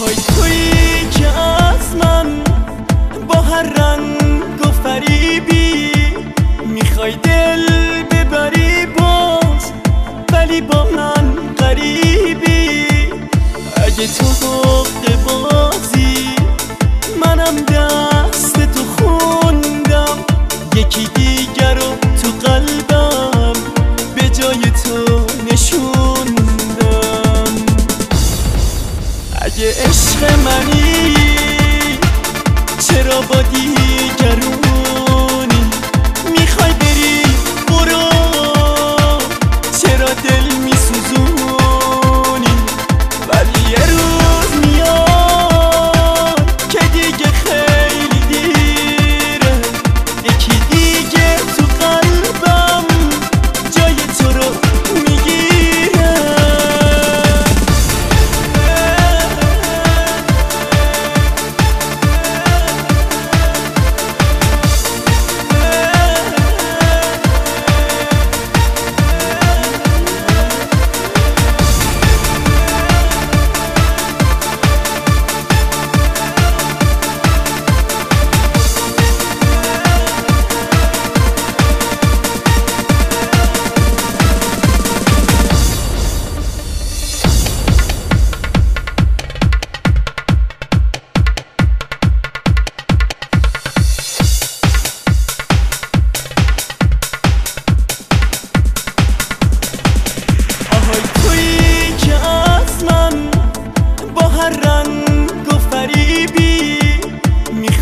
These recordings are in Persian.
پای تویی که از من با هر رنگ عشق منی؟ چرا با دیگرون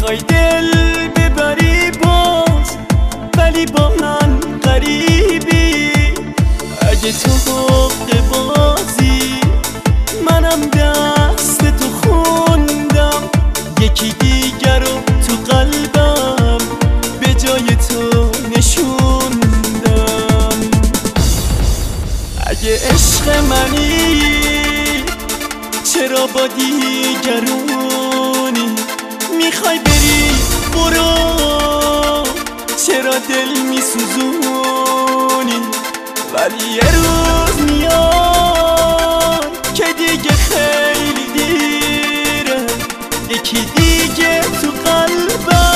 می‌خوای دل ببری باز ولی با من قریبی اگه تو حق بازی منم دست تو خوندم. یکی دیگر رو تو قلبم به جای تو نشوندم. اگه عشق منی چرا با دیگرونی؟ می‌خوای برو. چرا دل میسوزونی؟ ولی یه روز میاد که دیگه خیلی دیره. یکی دیگه تو قلبم.